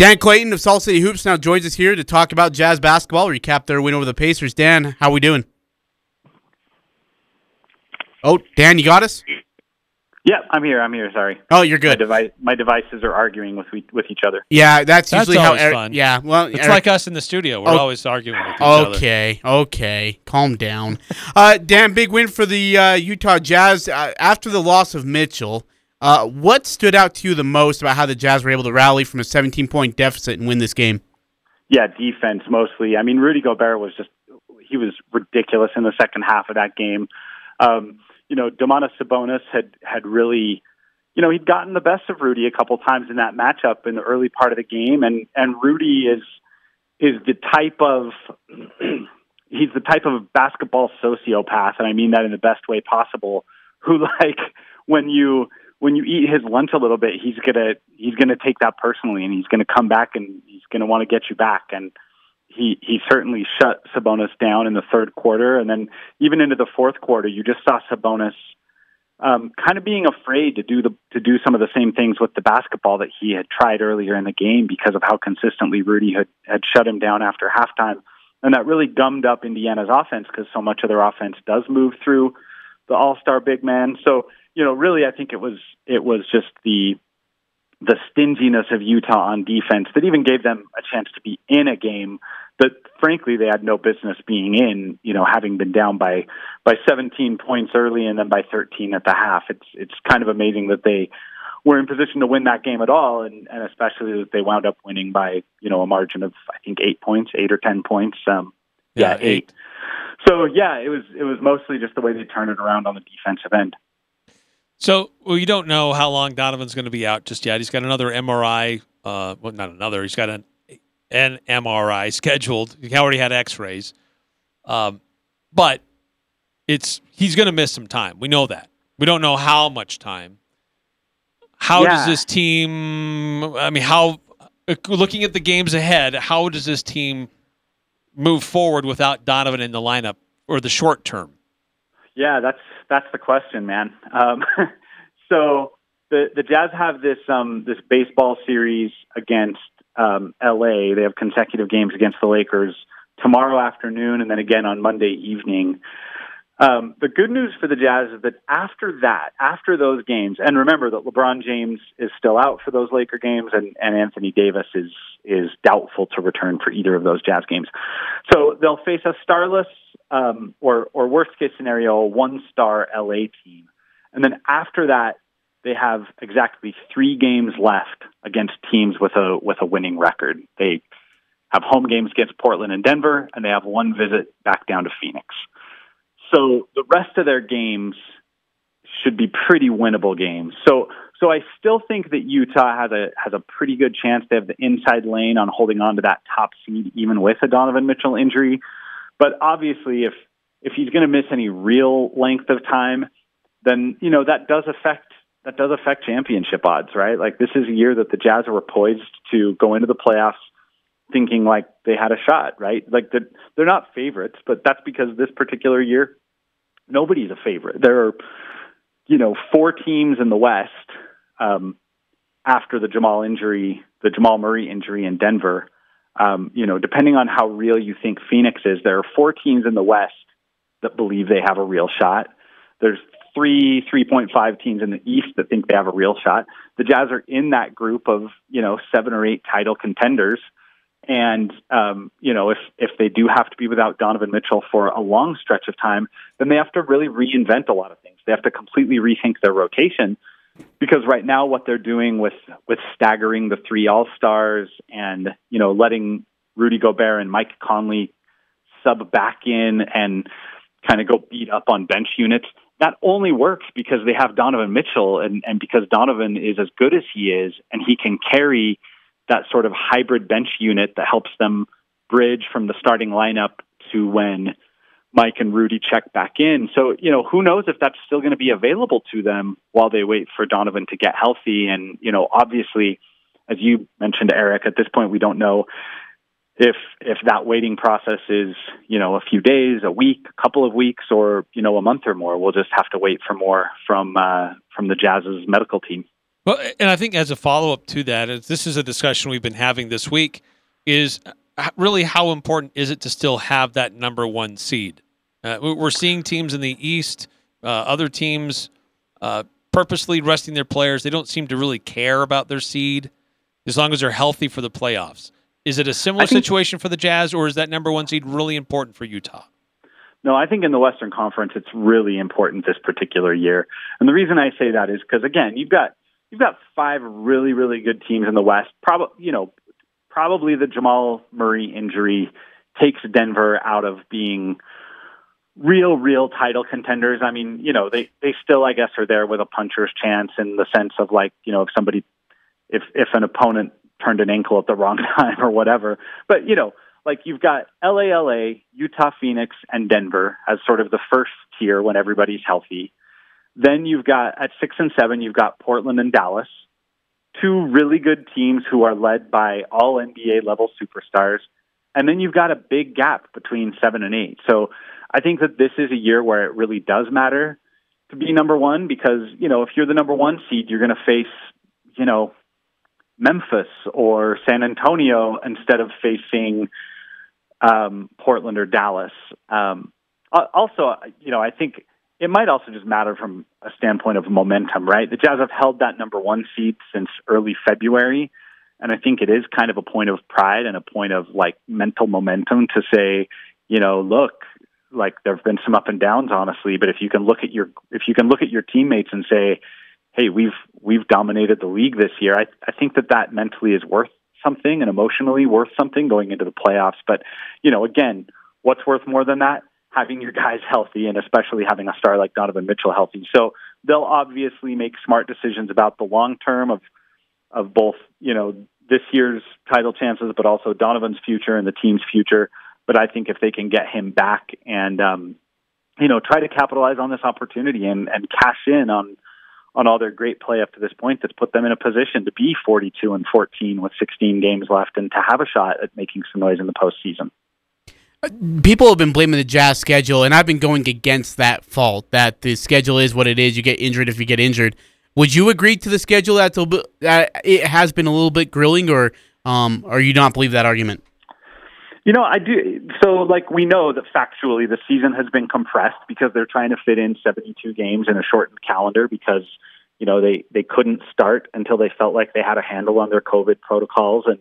Dan Clayton of Salt City Hoops now joins us here to talk about Jazz basketball, recap their win over the Pacers. Dan, how are we doing? Oh, Dan, you got us? Yeah, I'm here. I'm here. Sorry. Oh, you're good. My, device, my devices are arguing with we, with each other. Yeah, that's, That's usually how. always Eric, fun. Yeah, well, It's Eric- like us in the studio. We're Oh. always arguing with each other. Okay, okay, calm down. uh, Dan, big win for the uh, Utah Jazz uh, after the loss of Mitchell. Uh, what stood out to you the most about how the Jazz were able to rally from a 17 point deficit and win this game? Yeah, defense mostly. I mean, Rudy Gobert was just he was ridiculous in the second half of that game. Um, you know, Domantas Sabonis had had really, you know, he'd gotten the best of Rudy a couple times in that matchup in the early part of the game, and and Rudy is is the type of he's the type of basketball sociopath, and I mean that in the best way possible. Who like when you when you eat his lunch a little bit, he's gonna he's gonna take that personally, and he's gonna come back and he's gonna want to get you back. And he he certainly shut Sabonis down in the third quarter, and then even into the fourth quarter, you just saw Sabonis um, kind of being afraid to do the to do some of the same things with the basketball that he had tried earlier in the game because of how consistently Rudy had had shut him down after halftime, and that really gummed up Indiana's offense because so much of their offense does move through the All Star big man. So you know, really, I think it was it was just the the stinginess of Utah on defense that even gave them a chance to be in a game that frankly they had no business being in, you know, having been down by by 17 points early and then by 13 at the half. It's it's kind of amazing that they were in position to win that game at all and and especially that they wound up winning by, you know, a margin of I think 8 points, 8 or 10 points. Um yeah, Yeah, eight. So yeah, it was it was mostly just the way they turned it around on the defensive end. So we don't know how long Donovan's going to be out just yet. He's got another MRI. Uh, well, not another. He's got an an MRI scheduled. He already had X-rays. Um, but it's he's going to miss some time. We know that. We don't know how much time. How does this team? I mean, how looking at the games ahead? How does this team move forward without Donovan in the lineup or the short term? Yeah, that's that's the question, man. Um, so the the Jazz have this um, this baseball series against um, L.A. They have consecutive games against the Lakers tomorrow afternoon, and then again on Monday evening. Um, the good news for the Jazz is that after that, after those games, and remember that LeBron James is still out for those Laker games, and, and Anthony Davis is is doubtful to return for either of those Jazz games. So they'll face a starless, um, or or worst case scenario, one star LA team, and then after that, they have exactly three games left against teams with a with a winning record. They have home games against Portland and Denver, and they have one visit back down to Phoenix. So the rest of their games should be pretty winnable games. So so I still think that Utah has a has a pretty good chance. They have the inside lane on holding on to that top seed, even with a Donovan Mitchell injury. But obviously, if if he's going to miss any real length of time, then you know that does affect that does affect championship odds, right? Like this is a year that the Jazz were poised to go into the playoffs thinking like they had a shot, right? Like they're, not favorites, but that's because this particular year, nobody's a favorite. There are, you know, four teams in the West um, after the Jamal injury, the Jamal Murray injury in Denver. Um, you know, depending on how real you think Phoenix is, there are four teams in the West that believe they have a real shot. There's three, 3.5 teams in the East that think they have a real shot. The Jazz are in that group of, you know, seven or eight title contenders. And um, you know, if if they do have to be without Donovan Mitchell for a long stretch of time, then they have to really reinvent a lot of things. They have to completely rethink their rotation because right now what they're doing with with staggering the three All Stars and you know letting Rudy Gobert and Mike Conley sub back in and kind of go beat up on bench units. That only works because they have Donovan Mitchell and, and because Donovan is as good as he is and he can carry that sort of hybrid bench unit that helps them bridge from the starting lineup to when Mike and Rudy check back in. So, you know, who knows if that's still going to be available to them while they wait for Donovan to get healthy. And, you know, obviously, as you mentioned, Eric, at this point, we don't know if if that waiting process is, you know, a few days, a week, a couple of weeks, or, you know, a month or more. We'll just have to wait for more from uh, from the Jazz's medical team. Well, and I think as a follow up to that, this is a discussion we've been having this week, is really how important is it to still have that number one seed? Uh, we're seeing teams in the East, uh, other teams uh, purposely resting their players. They don't seem to really care about their seed as long as they're healthy for the playoffs. Is it a similar think, situation for the Jazz, or is that number one seed really important for Utah? No, I think in the Western Conference it's really important this particular year. And the reason I say that is because again, you've got you've got five really really good teams in the West. Probably you know probably the Jamal Murray injury takes Denver out of being real real title contenders. I mean, you know, they they still I guess are there with a puncher's chance in the sense of like, you know, if somebody if if an opponent turned an ankle at the wrong time or whatever. But, you know, like you've got LA, LA, Utah, Phoenix, and Denver as sort of the first tier when everybody's healthy. Then you've got at six and seven, you've got Portland and Dallas, two really good teams who are led by all NBA level superstars. And then you've got a big gap between seven and eight. So I think that this is a year where it really does matter to be number one because, you know, if you're the number one seed, you're going to face, you know, Memphis or San Antonio instead of facing um, Portland or Dallas. Um, also, you know, I think it might also just matter from a standpoint of momentum, right? The Jazz have held that number one seed since early February. And I think it is kind of a point of pride and a point of like mental momentum to say, you know, look, like there have been some up and downs, honestly, but if you can look at your if you can look at your teammates and say, hey, we've we've dominated the league this year, I I think that that mentally is worth something and emotionally worth something going into the playoffs. But, you know, again, what's worth more than that? Having your guys healthy and especially having a star like Donovan Mitchell healthy. So they'll obviously make smart decisions about the long term of of both, you know, this year's title chances, but also Donovan's future and the team's future. But I think if they can get him back and um, you know, try to capitalize on this opportunity and, and cash in on on all their great play up to this point that's put them in a position to be 42 and 14 with 16 games left and to have a shot at making some noise in the postseason. People have been blaming the Jazz schedule, and I've been going against that fault. That the schedule is what it is. You get injured if you get injured. Would you agree to the schedule that's a, that it has been a little bit grilling, or um, or you not believe that argument? You know, I do. So, like, we know that factually the season has been compressed because they're trying to fit in 72 games in a shortened calendar because, you know, they, they couldn't start until they felt like they had a handle on their COVID protocols and,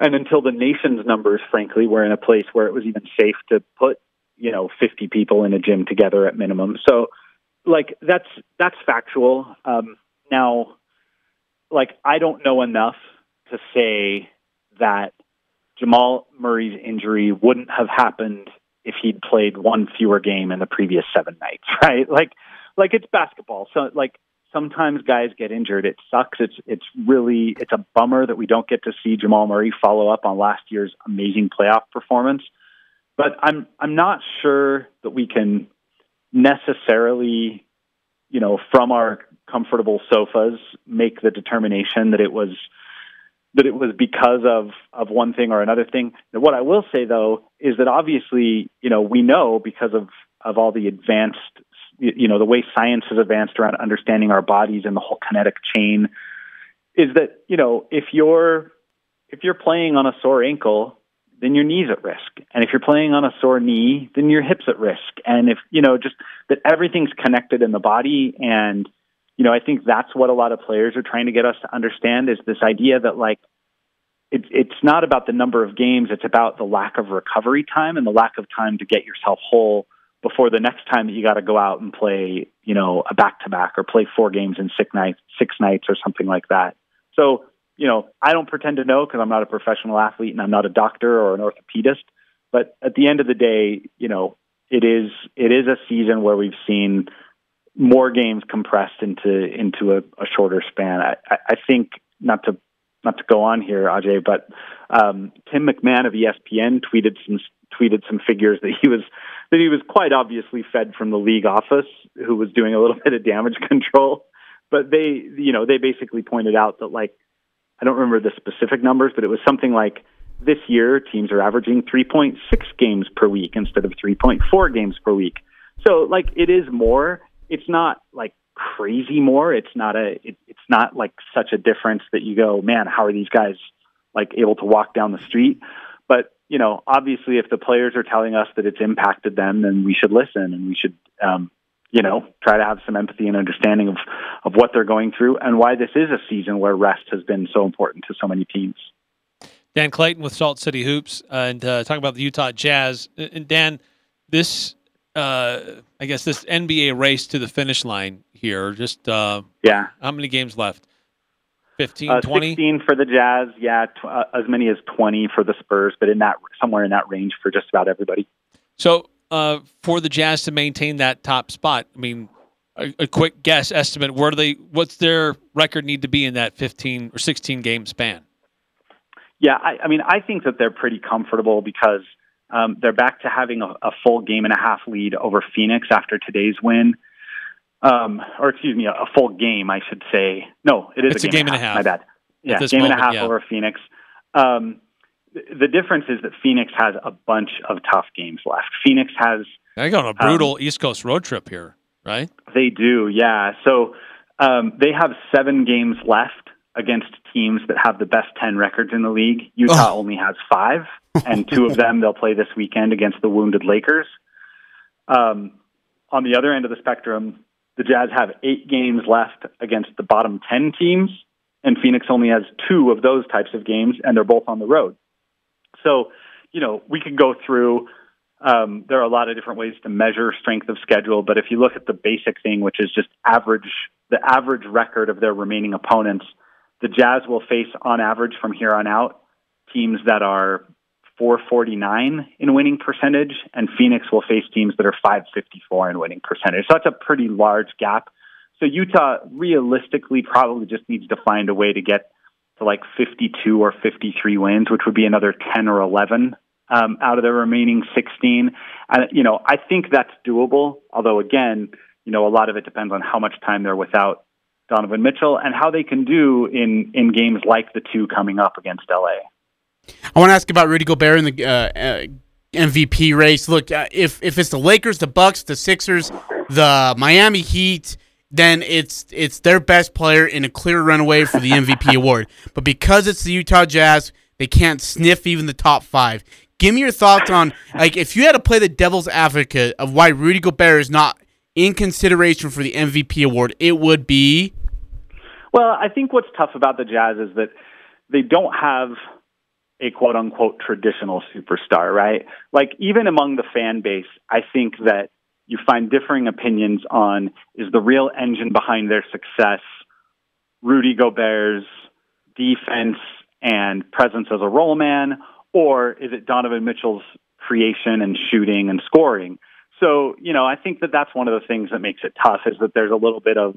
and until the nation's numbers, frankly, were in a place where it was even safe to put, you know, 50 people in a gym together at minimum. So, like, that's, that's factual. Um, now, like, I don't know enough to say that Jamal Murray's injury wouldn't have happened if he'd played one fewer game in the previous seven nights, right? Like, like it's basketball. So, like, sometimes guys get injured. It sucks. It's it's really it's a bummer that we don't get to see Jamal Murray follow up on last year's amazing playoff performance. But I'm I'm not sure that we can necessarily, you know, from our comfortable sofas make the determination that it was that it was because of of one thing or another thing. What I will say though is that obviously, you know, we know because of of all the advanced, you know, the way science has advanced around understanding our bodies and the whole kinetic chain, is that you know if you're if you're playing on a sore ankle, then your knee's at risk, and if you're playing on a sore knee, then your hips at risk, and if you know just that everything's connected in the body and you know, I think that's what a lot of players are trying to get us to understand is this idea that like it, it's not about the number of games, it's about the lack of recovery time and the lack of time to get yourself whole before the next time that you got to go out and play, you know, a back to back or play four games in six nights, six nights or something like that. So, you know, I don't pretend to know because I'm not a professional athlete and I'm not a doctor or an orthopedist. But at the end of the day, you know, it is it is a season where we've seen more games compressed into into a, a shorter span. I, I, think not to not to go on here, Ajay, but um, Tim McMahon of ESPN tweeted some tweeted some figures that he was that he was quite obviously fed from the league office, who was doing a little bit of damage control. But they, you know, they basically pointed out that like I don't remember the specific numbers, but it was something like this year teams are averaging 3.6 games per week instead of 3.4 games per week. So like it is more it's not like crazy more. It's not a it, it's not like such a difference that you go, man, how are these guys like able to walk down the street? But you know, obviously, if the players are telling us that it's impacted them, then we should listen and we should, um, you know, try to have some empathy and understanding of of what they're going through and why this is a season where rest has been so important to so many teams. Dan Clayton with Salt City Hoops and uh, talking about the Utah Jazz. And Dan, this uh, I guess this NBA race to the finish line here. Just uh, yeah, how many games left? 15, uh, 20? 16 for the Jazz, yeah, tw- uh, as many as 20 for the Spurs, but in that somewhere in that range for just about everybody. So, uh, for the Jazz to maintain that top spot, I mean, a, a, quick guess estimate: where do they? What's their record need to be in that 15 or 16 game span? Yeah, I, I mean, I think that they're pretty comfortable because um, they're back to having a, a, full game and a half lead over Phoenix after today's win. Um, or excuse me, a, a, full game, I should say. No, it is it's a game, a game and, a half. My bad. Yeah, game moment, and a half yeah. over Phoenix. Um, the difference is that Phoenix has a bunch of tough games left. Phoenix has. They go on a brutal um, East Coast road trip here, right? They do, yeah. So um, they have seven games left against teams that have the best 10 records in the league. Utah oh. only has five, and two of them they'll play this weekend against the wounded Lakers. Um, on the other end of the spectrum, the Jazz have eight games left against the bottom 10 teams, and Phoenix only has two of those types of games, and they're both on the road. So, you know, we could go through. Um, there are a lot of different ways to measure strength of schedule, but if you look at the basic thing, which is just average, the average record of their remaining opponents, the Jazz will face on average from here on out teams that are 449 in winning percentage, and Phoenix will face teams that are 554 in winning percentage. So that's a pretty large gap. So Utah realistically probably just needs to find a way to get to like 52 or 53 wins, which would be another 10 or 11 um, out of the remaining 16. And, you know, I think that's doable. Although, again, you know, a lot of it depends on how much time they're without Donovan Mitchell and how they can do in, in games like the two coming up against LA. I want to ask about Rudy Gobert in the uh, uh, MVP race. Look, uh, if if it's the Lakers, the Bucks, the Sixers, the Miami Heat, then it's it's their best player in a clear runaway for the MVP award. But because it's the Utah Jazz, they can't sniff even the top five. Give me your thoughts on like if you had to play the devil's advocate of why Rudy Gobert is not in consideration for the MVP award, it would be. Well, I think what's tough about the Jazz is that they don't have a quote unquote traditional superstar, right? Like even among the fan base, I think that you find differing opinions on is the real engine behind their success Rudy Gobert's defense and presence as a roll man, or is it Donovan Mitchell's creation and shooting and scoring? So, you know, I think that that's one of the things that makes it tough is that there's a little bit of,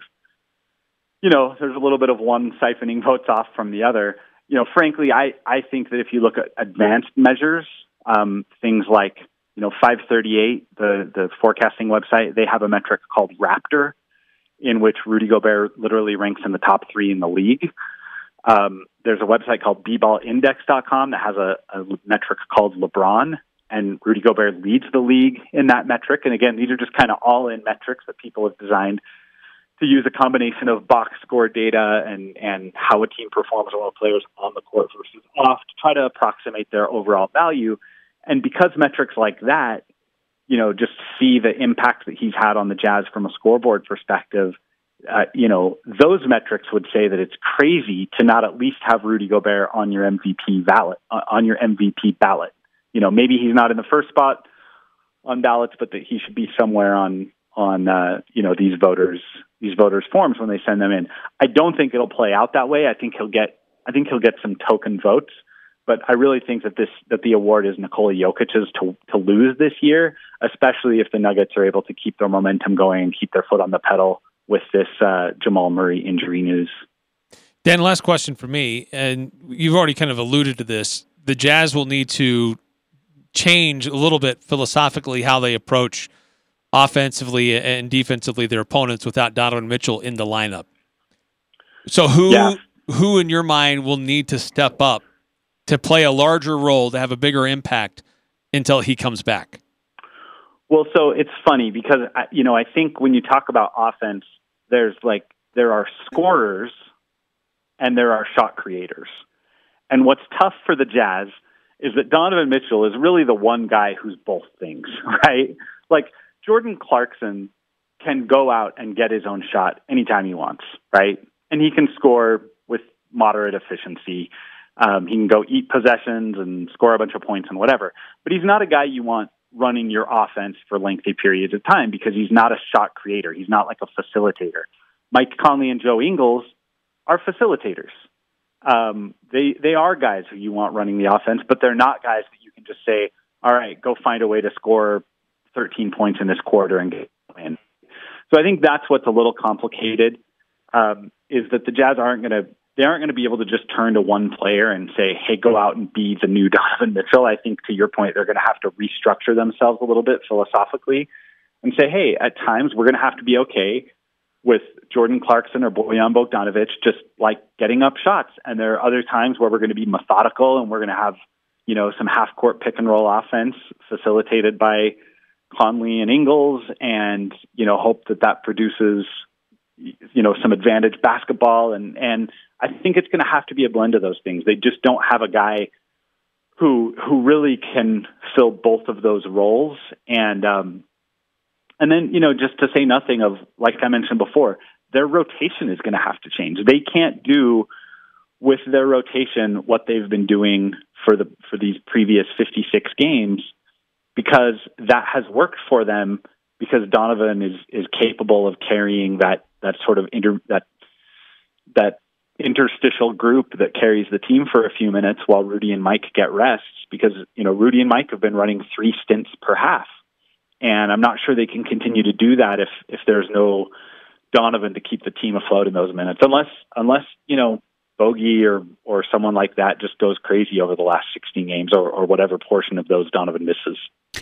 you know, there's a little bit of one siphoning votes off from the other you know, frankly, I, I think that if you look at advanced measures, um, things like, you know, 538, the, the forecasting website, they have a metric called Raptor, in which Rudy Gobert literally ranks in the top three in the league. Um, there's a website called bballindex.com that has a, a metric called LeBron, and Rudy Gobert leads the league in that metric. And again, these are just kind of all in metrics that people have designed to use a combination of box score data and, and how a team performs while players on the court versus off to try to approximate their overall value. And because metrics like that, you know, just see the impact that he's had on the Jazz from a scoreboard perspective, uh, you know, those metrics would say that it's crazy to not at least have Rudy Gobert on your MVP ballot, uh, on your MVP ballot. You know, maybe he's not in the first spot on ballots, but that he should be somewhere on on uh, you know these voters these voters forms when they send them in. I don't think it'll play out that way. I think he'll get I think he'll get some token votes, but I really think that this that the award is Nikola Jokic's to to lose this year, especially if the Nuggets are able to keep their momentum going and keep their foot on the pedal with this uh, Jamal Murray injury news. Dan, last question for me, and you've already kind of alluded to this. The Jazz will need to change a little bit philosophically how they approach offensively and defensively their opponents without Donovan Mitchell in the lineup. So who yeah. who in your mind will need to step up to play a larger role to have a bigger impact until he comes back? Well, so it's funny because you know I think when you talk about offense, there's like there are scorers and there are shot creators. And what's tough for the Jazz is that Donovan Mitchell is really the one guy who's both things, right? Like Jordan Clarkson can go out and get his own shot anytime he wants, right? And he can score with moderate efficiency. Um, he can go eat possessions and score a bunch of points and whatever. But he's not a guy you want running your offense for lengthy periods of time because he's not a shot creator. He's not like a facilitator. Mike Conley and Joe Ingles are facilitators. Um, they they are guys who you want running the offense, but they're not guys that you can just say, "All right, go find a way to score 13 points in this quarter and get in." So I think that's what's a little complicated. Um, is that the Jazz aren't going to they aren't going to be able to just turn to one player and say, "Hey, go out and be the new Donovan Mitchell." I think to your point, they're going to have to restructure themselves a little bit philosophically and say, "Hey, at times we're going to have to be okay with Jordan Clarkson or Bojan Bogdanovic just like getting up shots. And there are other times where we're going to be methodical and we're going to have, you know, some half court pick and roll offense facilitated by Conley and Ingles and, you know, hope that that produces, you know, some advantage basketball. And, and I think it's going to have to be a blend of those things. They just don't have a guy who, who really can fill both of those roles. And, um, and then, you know, just to say nothing of, like I mentioned before, their rotation is going to have to change. They can't do with their rotation what they've been doing for the for these previous 56 games because that has worked for them because Donovan is is capable of carrying that that sort of inter, that that interstitial group that carries the team for a few minutes while Rudy and Mike get rests because you know Rudy and Mike have been running three stints per half. And I'm not sure they can continue to do that if if there's no Donovan to keep the team afloat in those minutes, unless unless you know Bogey or or someone like that just goes crazy over the last 16 games or, or whatever portion of those Donovan misses.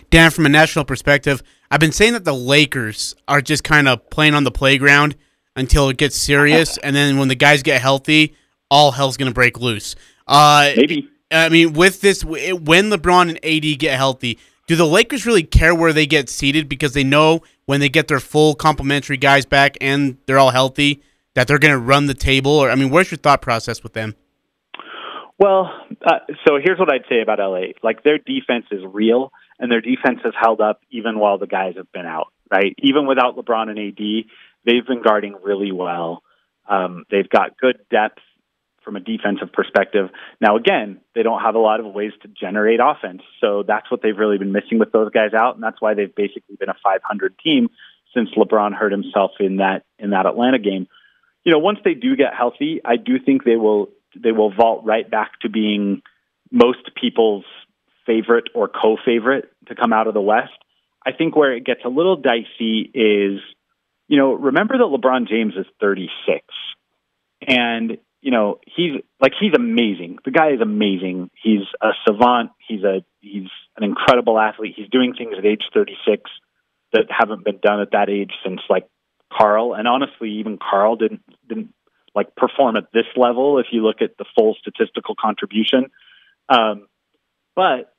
Dan, from a national perspective, I've been saying that the Lakers are just kind of playing on the playground until it gets serious, and then when the guys get healthy, all hell's going to break loose. Uh, Maybe. I mean, with this, when LeBron and AD get healthy, do the Lakers really care where they get seeded because they know when they get their full complementary guys back and they're all healthy that they're going to run the table? Or I mean, where's your thought process with them? Well, uh, so here's what I'd say about LA. Like their defense is real, and their defense has held up even while the guys have been out. Right, even without LeBron and AD, they've been guarding really well. Um, they've got good depth from a defensive perspective. Now, again, they don't have a lot of ways to generate offense. So that's what they've really been missing with those guys out. And that's why they've basically been a 500 team since LeBron hurt himself in that, in that Atlanta game. You know, once they do get healthy, I do think they will, they will vault right back to being most people's favorite or co-favorite to come out of the West. I think where it gets a little dicey is, you know, remember that LeBron James is 36 and you know, he's like he's amazing. The guy is amazing. He's a savant. He's a he's an incredible athlete. He's doing things at age 36 that haven't been done at that age since like Karl. And honestly, even Karl didn't didn't like perform at this level if you look at the full statistical contribution. Um, but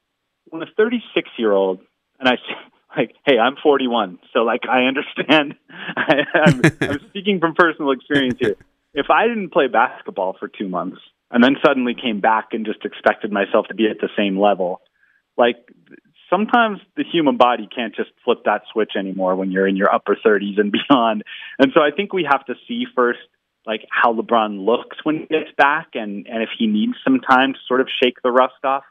when a 36 year old and I like, hey, I'm 41, so like I understand. I, I'm, I'm speaking from personal experience here if I didn't play basketball for two months and then suddenly came back and just expected myself to be at the same level, like sometimes the human body can't just flip that switch anymore when you're in your upper 30s and beyond. And so I think we have to see first like how LeBron looks when he gets back and and if he needs some time to sort of shake the rust off.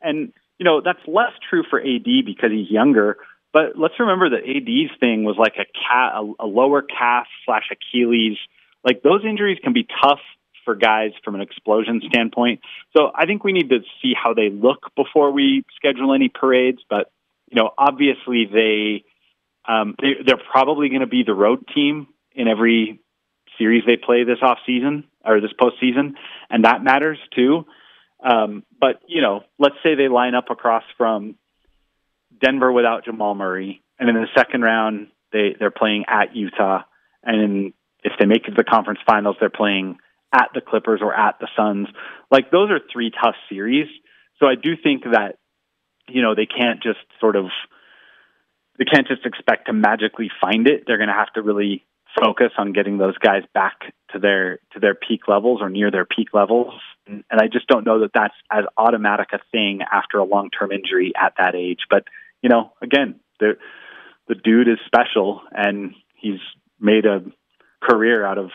And you know, that's less true for AD because he's younger, but let's remember that AD's thing was like a cat a, a lower calf slash Achilles like those injuries can be tough for guys from an explosion standpoint. So I think we need to see how they look before we schedule any parades. But you know, obviously they, um, they they're probably going to be the road team in every series they play this off season or this postseason, and that matters too. Um, but you know, let's say they line up across from Denver without Jamal Murray, and in the second round they they're playing at Utah, and if they make it to the conference finals, they're playing at the Clippers or at the Suns. Like those are three tough series. So I do think that you know they can't just sort of they can't just expect to magically find it. They're going to have to really focus on getting those guys back to their to their peak levels or near their peak levels. And, and I just don't know that that's as automatic a thing after a long term injury at that age. But you know, again, the the dude is special, and he's made a career out of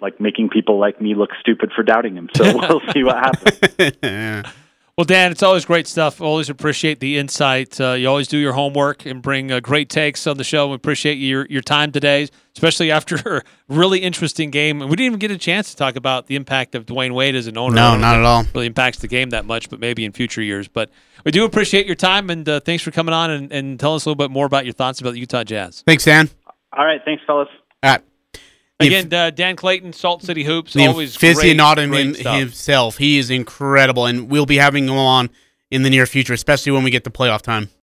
like making people like me look stupid for doubting him. So we'll see what happens. Well, Dan, it's always great stuff. Always appreciate the insight. Uh, you always do your homework and bring uh, great takes on the show. We appreciate your your time today, especially after a really interesting game. And we didn't even get a chance to talk about the impact of Dwyane Wade as an owner. No, not at all. Really impacts the game that much, but maybe in future years. But we do appreciate your time and uh, thanks for coming on and, and telling us a little bit more about your thoughts about the Utah Jazz. Thanks, Dan. All right, thanks, fellas. All right. Again, uh, Dan Clayton, Salt City Hoops, the always great, great himself. He is incredible, and we'll be having him on in the near future, especially when we get to playoff time.